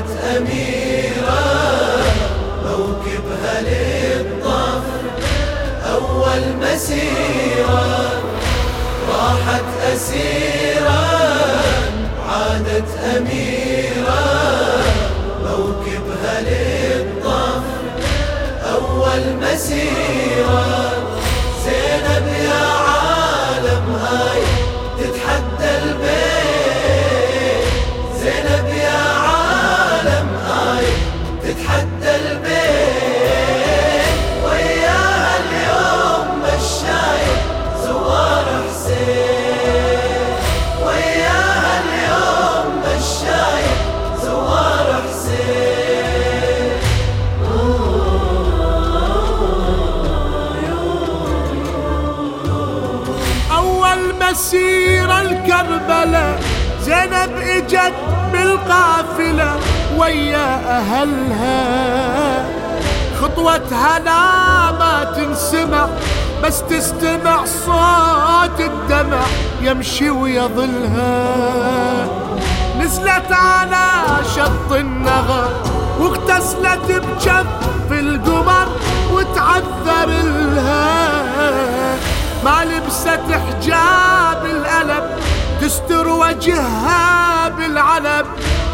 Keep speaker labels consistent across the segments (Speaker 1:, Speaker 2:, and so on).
Speaker 1: وعادت أميرا موكبها للطف أول مسيرة راحت أسيرا وعادت أميرا موكبها للطف أول مسيرة
Speaker 2: مسيرة الكربلة. زينب إجت بالقافلة ويا أهلها. خطوتها لا ما تنسمع بس تستمع صوت الدمع يمشي ويظلها. نزلت على شط النغر واغتسلت بجف القمر وتعذر لها ما لبست حجاب تستر وجهها بالعلم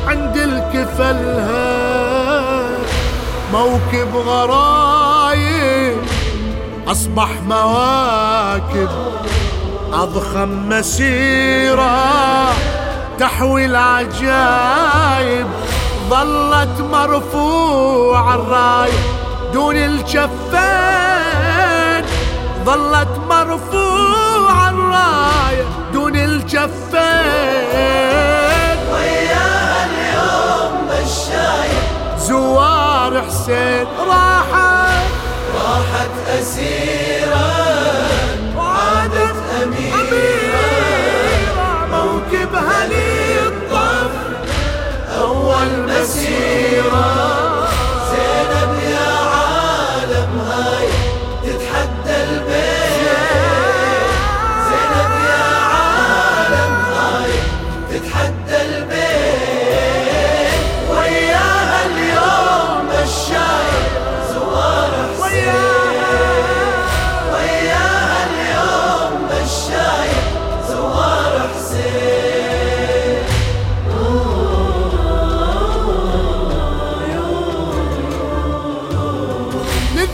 Speaker 2: عند الكفلها موكب غرايب أصبح مواكب أضخم مسيرة تحوي العجايب. ظلت مرفوع الراية دون الجفين. ظلت مرفوع الراية دون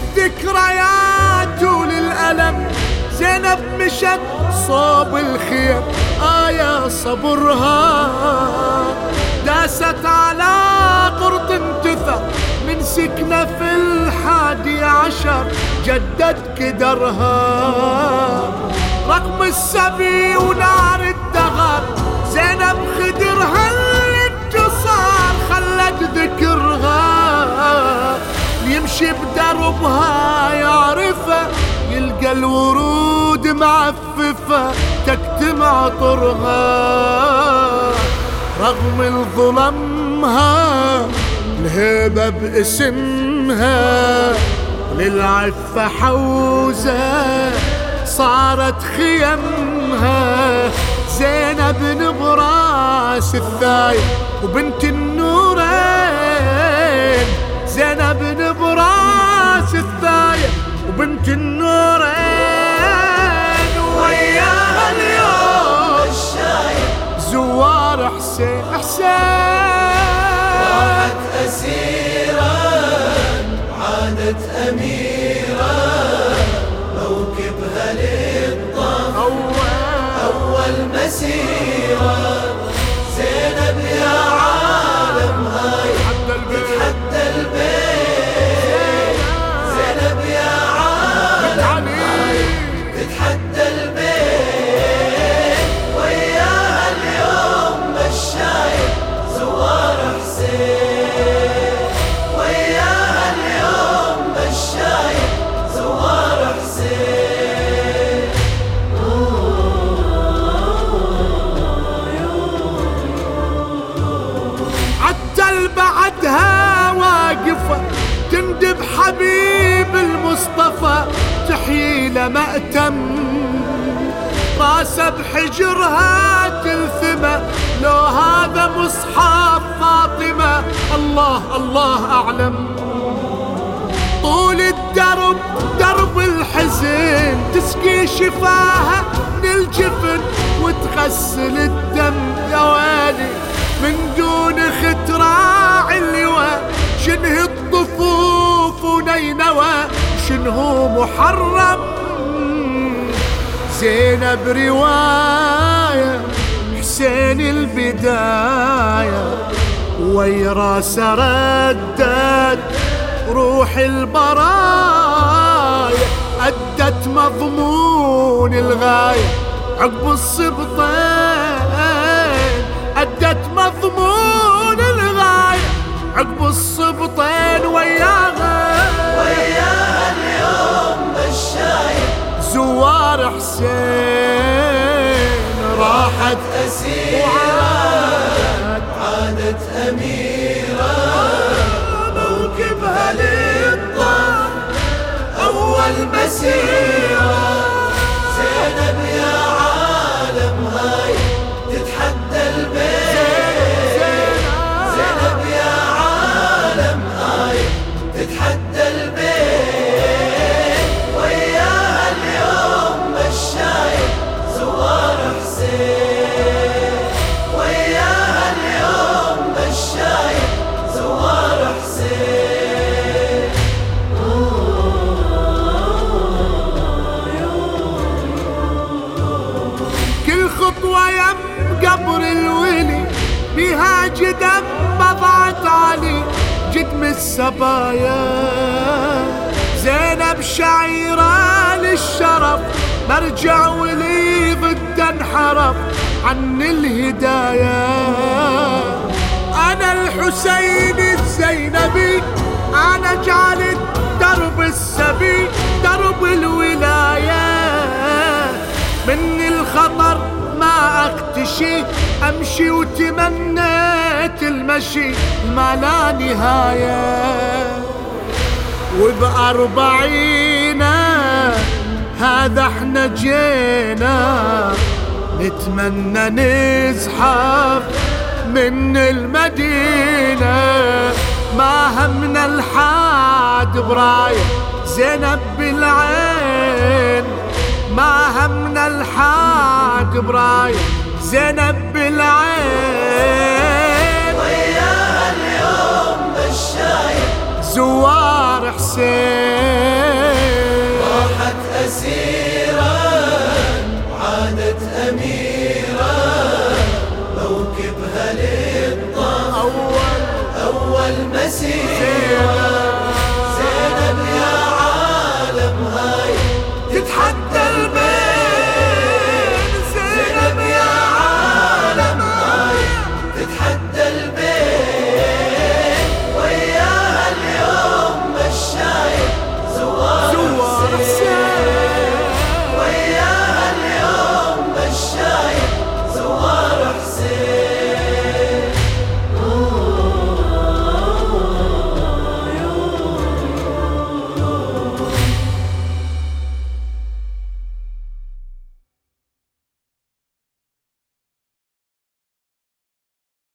Speaker 2: للذكريات وللألم زينب مشت صوب الخيم آية صبرها. داست على قرط انتثى من سكنة في الحادي عشر جدد كدرها. رغم السبي ونار الدغر. زينب خدرها. بدربها يعرفه يلقى الورود معففة تكتم عطرها رغم الظلمها الهيبة باسمها للعفة حوزة صارت خيمها. زينب نبراس الثاي وبنت وبنت النورين وياها اليوم.
Speaker 1: الشايب
Speaker 2: زوار حسين حسين.
Speaker 1: راحت أسيرا وعادت أميرا موكبها للطف
Speaker 2: أول
Speaker 1: أول مسيرة.
Speaker 2: مأتم راسه بحجرها تلثمه لو هذا مصحف فاطمة. الله الله أعلم. طول الدرب درب الحزن. تسقي شفاها من الجفن وتغسل الدم. يا ويلي من دون ختراع اللواء. شنه الطفوف ونينوى شنه محرم زينب رواية حسين البداية ويراس ردت روح البرايا أدت مضمون الغاية عقب السبطين أدت مضمون الغاية عقب السبطين وياها حسين راحت
Speaker 1: أسيرة
Speaker 2: السبايا. زينب شعيرة للشرف مرجع ولي ضد انحرف عن الهداية أنا الحسين الزينبي أنا جعلت درب السبي درب الولايه من الخطر ما اختشي أمشي وتمنيت المشي ما لا نهاية. وبأربعين هذا إحنا جينا. نتمنى نزحف من المدينة. ما همنا الحاد براية زينب بالعين. ما همنا الحاد براية زينب بالعين.
Speaker 1: اليوم مشاية
Speaker 2: زوار حسين.
Speaker 1: راحت أسيرة